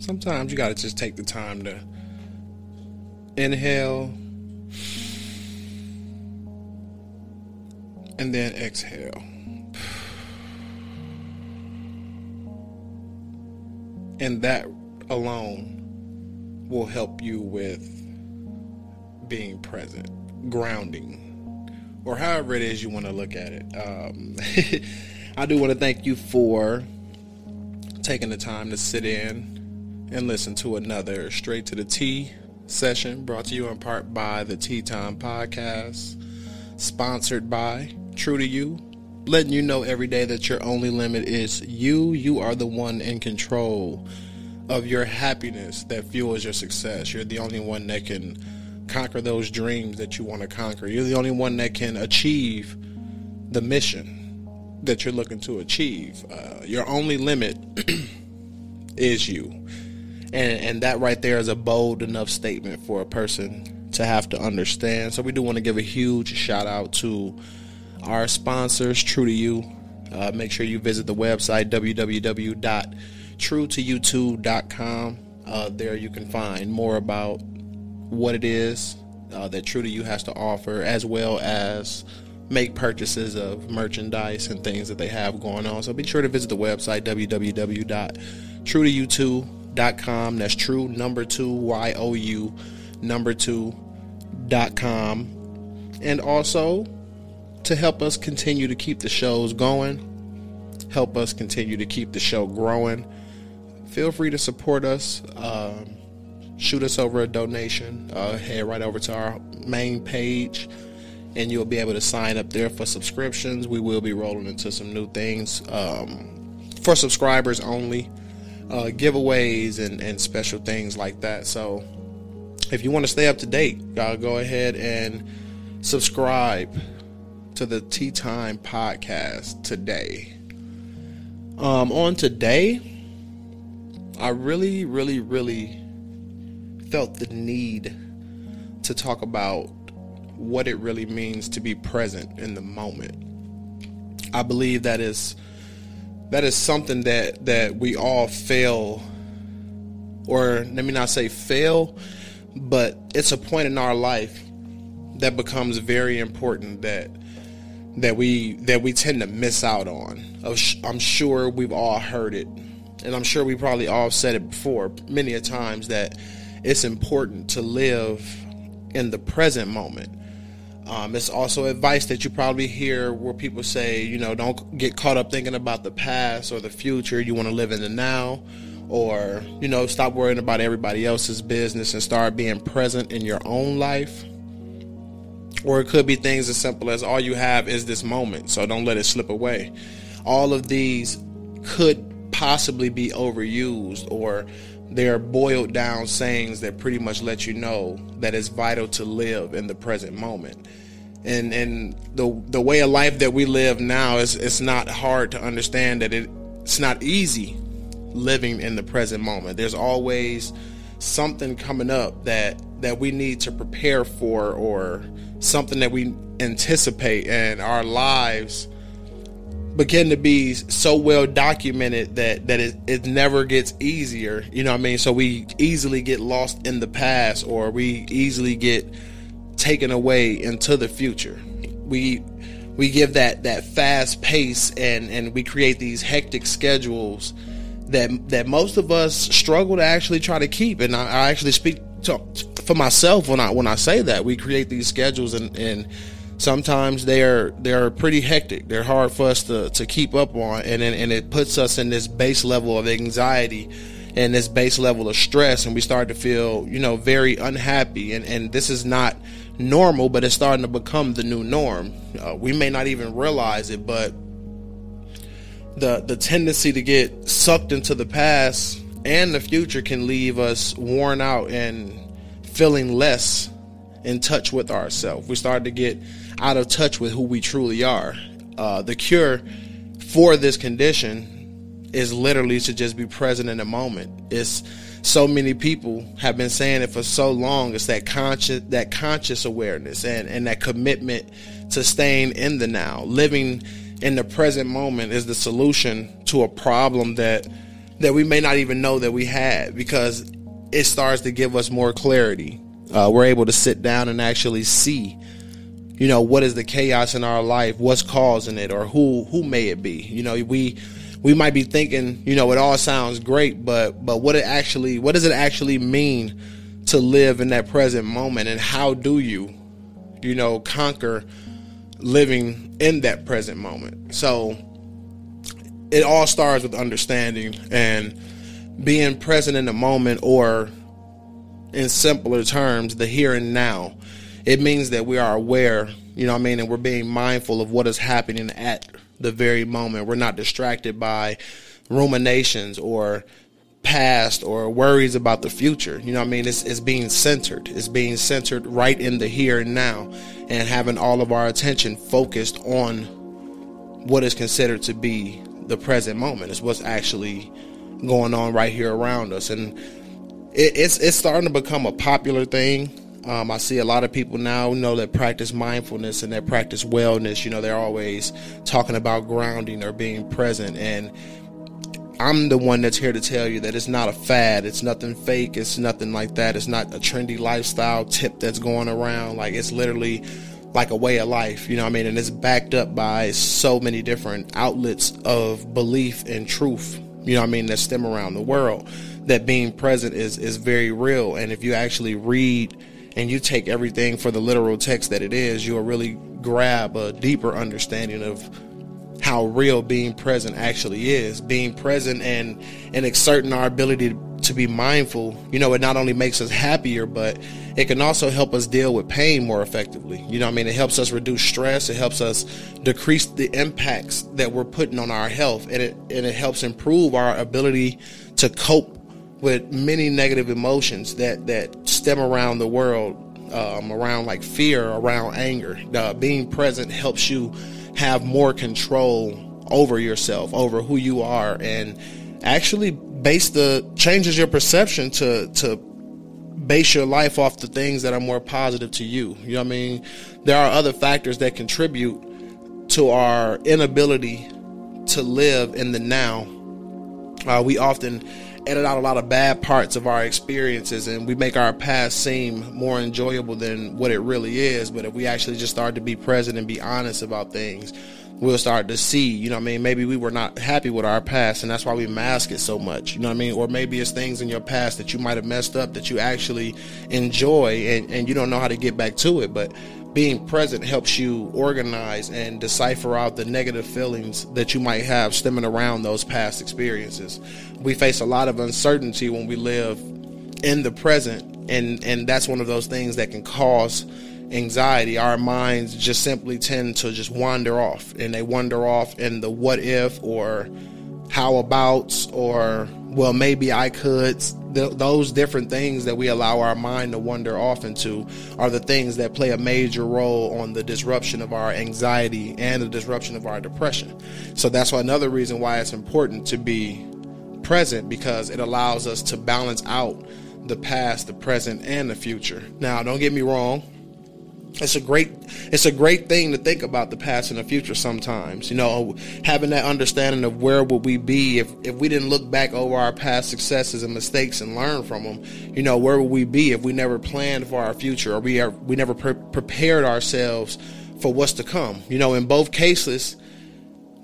sometimes you got to just take the time to inhale and then exhale. And that alone will help you with being present, grounding, or however it is you want to look at it. Um, I do want to thank you for taking the time to sit in and listen to another Straight to the T session brought to you in part by the Tea Time Podcast, sponsored by True to You, letting you know every day that your only limit is you. You are the one in control of your happiness that fuels your success. You're the only one that can conquer those dreams that you want to conquer. You're the only one that can achieve the mission that you're looking to achieve. Uh, your only limit is you. And, and that right there is a bold enough statement for a person to have to understand. So we do want to give a huge shout out to our sponsors, True to You. Uh, make sure you visit the website www.truetoyou2.com. Uh, there you can find more about what it is uh, that True to You has to offer, as well as make purchases of merchandise and things that they have going on. So be sure to visit the website www.truetoyou2.com. That's true number two Y O U number two dot com. And also to help us continue to keep the shows going, help us continue to keep the show growing. Feel free to support us. Um, shoot us over a donation. Uh, head right over to our main page and you'll be able to sign up there for subscriptions. We will be rolling into some new things um, for subscribers only, uh, giveaways and, and special things like that. So if you want to stay up to date, uh, go ahead and subscribe to the Tea Time podcast today. Um, on today, I really, really, really felt the need to talk about what it really means to be present in the moment. I believe that is that is something that that we all fail or let me not say fail, but it's a point in our life that becomes very important that that we that we tend to miss out on. I'm sure we've all heard it, and I'm sure we probably all said it before many a times that it's important to live in the present moment. Um, it's also advice that you probably hear where people say, you know, don't get caught up thinking about the past or the future. You want to live in the now, or you know, stop worrying about everybody else's business and start being present in your own life. Or it could be things as simple as all you have is this moment, so don't let it slip away. All of these could possibly be overused or they're boiled down sayings that pretty much let you know that it's vital to live in the present moment and and the the way of life that we live now is it's not hard to understand that it it's not easy living in the present moment. There's always something coming up that that we need to prepare for or something that we anticipate and our lives begin to be so well documented that that it, it never gets easier you know what i mean so we easily get lost in the past or we easily get taken away into the future. We we give that that fast pace and and we create these hectic schedules that that most of us struggle to actually try to keep. And I, I actually speak to, for myself when I when I say that we create these schedules and and sometimes they're they're pretty hectic. They're hard for us to, to keep up on, and and it puts us in this base level of anxiety and this base level of stress, and we start to feel you know very unhappy. And and this is not normal, but it's starting to become the new norm. Uh, we may not even realize it, but the the tendency to get sucked into the past and the future can leave us worn out and feeling less in touch with ourselves. We start to get out of touch with who we truly are. Uh, the cure for this condition is literally to just be present in the moment. It's so many people have been saying it for so long. It's that conscious that conscious awareness and, and that commitment to staying in the now. Living in the present moment is the solution to a problem that that we may not even know that we had because it starts to give us more clarity. Uh, we're able to sit down and actually see, you know, what is the chaos in our life, what's causing it, or who who may it be. You know, we we might be thinking, you know, it all sounds great, but but what it actually what does it actually mean to live in that present moment, and how do you, you know, conquer living in that present moment? So it all starts with understanding and being present in the moment or in simpler terms the here and now it means that we are aware you know what i mean and we're being mindful of what is happening at the very moment we're not distracted by ruminations or past or worries about the future you know what i mean it's, it's being centered it's being centered right in the here and now and having all of our attention focused on what is considered to be the present moment. It's what's actually going on right here around us, and it, it's it's starting to become a popular thing. Um, I see a lot of people now know that practice mindfulness and that practice wellness. You know, they're always talking about grounding or being present, and I'm the one that's here to tell you that it's not a fad. It's nothing fake. It's nothing like that. It's not a trendy lifestyle tip that's going around. Like it's literally like a way of life, you know what I mean? And it's backed up by so many different outlets of belief and truth, you know what I mean, that stem around the world. That being present is is very real. And if you actually read and you take everything for the literal text that it is, you'll really grab a deeper understanding of how real being present actually is. Being present and and exerting our ability to be mindful, you know, it not only makes us happier, but it can also help us deal with pain more effectively. You know, I mean, it helps us reduce stress. It helps us decrease the impacts that we're putting on our health, and it and it helps improve our ability to cope with many negative emotions that that stem around the world, um, around like fear, around anger. Uh, being present helps you have more control over yourself, over who you are, and actually base the changes your perception to to base your life off the things that are more positive to you. You know what I mean? There are other factors that contribute to our inability to live in the now. Uh, we often edit out a lot of bad parts of our experiences and we make our past seem more enjoyable than what it really is. But if we actually just start to be present and be honest about things, we'll start to see, you know I mean, maybe we were not happy with our past and that's why we mask it so much, you know what I mean? Or maybe it's things in your past that you might have messed up that you actually enjoy and, and you don't know how to get back to it. But being present helps you organize and decipher out the negative feelings that you might have stemming around those past experiences. We face a lot of uncertainty when we live in the present and and that's one of those things that can cause anxiety, our minds just simply tend to just wander off and they wander off in the what if or how abouts or well maybe I could Th- those different things that we allow our mind to wander off into are the things that play a major role on the disruption of our anxiety and the disruption of our depression. So that's why another reason why it's important to be present because it allows us to balance out the past, the present, and the future. Now, don't get me wrong it's a great it's a great thing to think about the past and the future sometimes you know having that understanding of where would we be if, if we didn't look back over our past successes and mistakes and learn from them you know where would we be if we never planned for our future or we are we never pre- prepared ourselves for what's to come? You know in both cases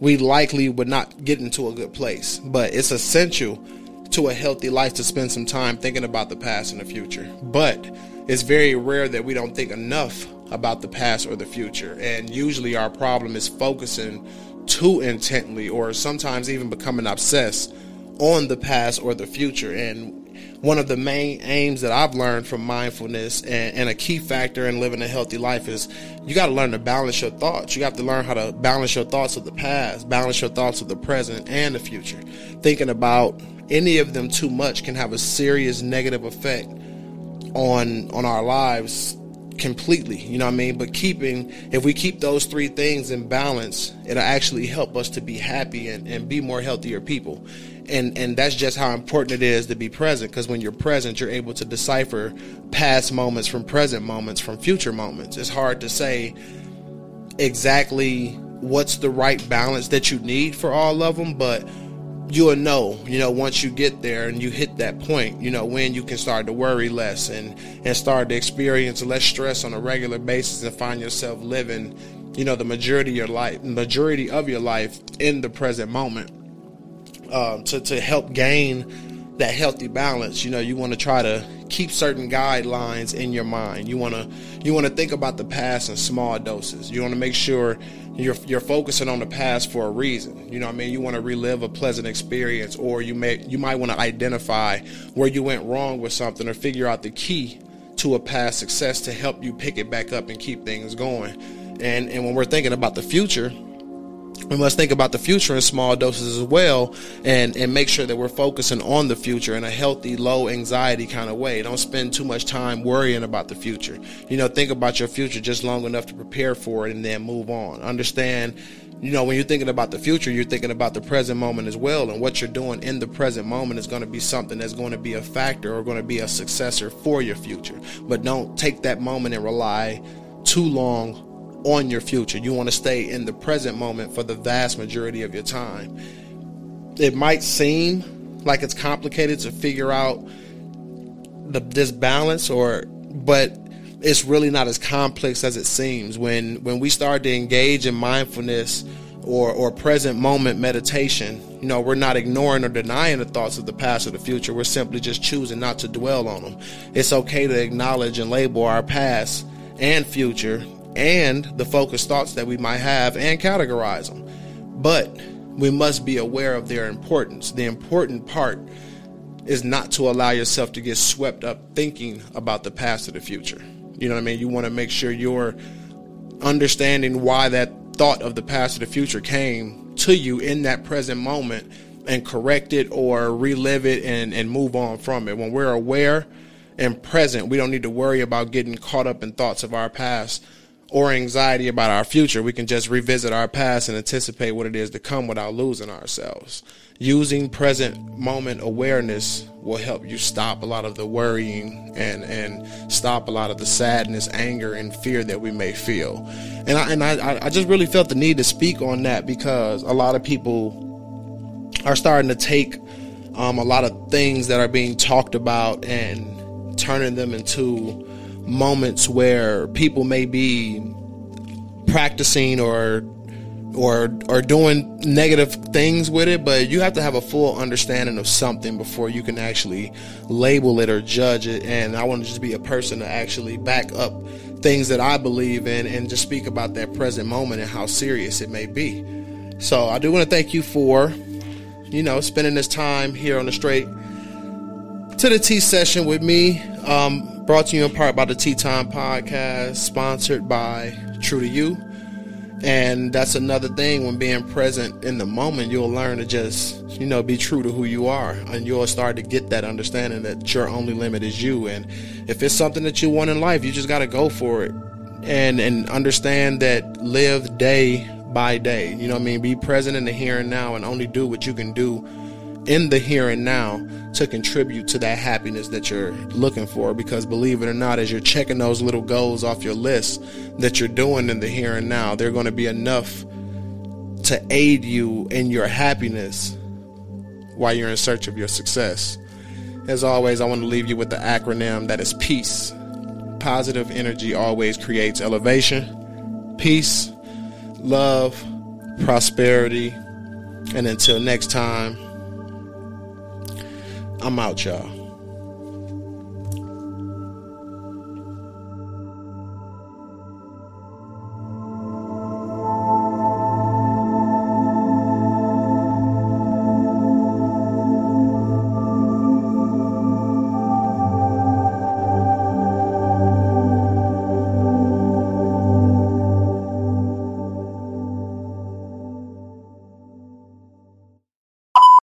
we likely would not get into a good place but it's essential to a healthy life to spend some time thinking about the past and the future. But it's very rare that we don't think enough about the past or the future. And usually our problem is focusing too intently or sometimes even becoming obsessed on the past or the future. And one of the main aims that I've learned from mindfulness and, and a key factor in living a healthy life is you got to learn to balance your thoughts. You have to learn how to balance your thoughts of the past, balance your thoughts of the present and the future. Thinking about any of them too much can have a serious negative effect on on our lives completely you know what i mean? But keeping if we keep those three things in balance it'll actually help us to be happy and, and be more healthier people. And and that's just how important it is to be present because when you're present you're able to decipher past moments from present moments from future moments. It's hard to say exactly what's the right balance that you need for all of them but you'll know, you know, once you get there and you hit that point, you know, when you can start to worry less and, and start to experience less stress on a regular basis and find yourself living, you know, the majority of your life, majority of your life in the present moment. Uh, to, to help gain that healthy balance, you know, you want to try to keep certain guidelines in your mind. You want to you want to think about the past in small doses. You want to make sure you're you're focusing on the past for a reason. You know, what I mean, you want to relive a pleasant experience, or you may you might want to identify where you went wrong with something, or figure out the key to a past success to help you pick it back up and keep things going. And and when we're thinking about the future, we must think about the future in small doses as well and, and make sure that we're focusing on the future in a healthy, low anxiety kind of way. Don't spend too much time worrying about the future. You know, think about your future just long enough to prepare for it and then move on. Understand, you know, when you're thinking about the future, you're thinking about the present moment as well. And what you're doing in the present moment is going to be something that's going to be a factor or going to be a successor for your future. But don't take that moment and rely too long on your future. You want to stay in the present moment for the vast majority of your time. It might seem like it's complicated to figure out the, this balance or but it's really not as complex as it seems when when we start to engage in mindfulness or or present moment meditation you know we're not ignoring or denying the thoughts of the past or the future we're simply just choosing not to dwell on them it's okay to acknowledge and label our past and future and the focused thoughts that we might have and categorize them. But we must be aware of their importance. The important part is not to allow yourself to get swept up thinking about the past or the future. You know what I mean? You want to make sure you're understanding why that thought of the past or the future came to you in that present moment and correct it or relive it and, and move on from it. When we're aware and present, we don't need to worry about getting caught up in thoughts of our past or anxiety about our future. We can just revisit our past and anticipate what it is to come without losing ourselves. Using present moment awareness will help you stop a lot of the worrying and, and stop a lot of the sadness, anger, and fear that we may feel. And I, and I, I just really felt the need to speak on that because a lot of people are starting to take um, a lot of things that are being talked about and turning them into moments where people may be practicing or or or doing negative things with it, but you have to have a full understanding of something before you can actually label it or judge it. And I want to just be a person to actually back up things that I believe in and just speak about that present moment and how serious it may be. So I do want to thank you for, you know, spending this time here on the straight to the tea session with me. Um, Brought to you in part by the Tea Time Podcast, sponsored by True to You. And that's another thing when being present in the moment, you'll learn to just, you know, be true to who you are. And you'll start to get that understanding that your only limit is you. And if it's something that you want in life, you just got to go for it. And, and understand that live day by day. You know what I mean? Be present in the here and now and only do what you can do in the here and now to contribute to that happiness that you're looking for. Because believe it or not, as you're checking those little goals off your list that you're doing in the here and now, they're going to be enough to aid you in your happiness while you're in search of your success. As always, I want to leave you with the acronym that is peace. Positive energy always creates elevation, peace, love, prosperity, and until next time, I'm out, y'all.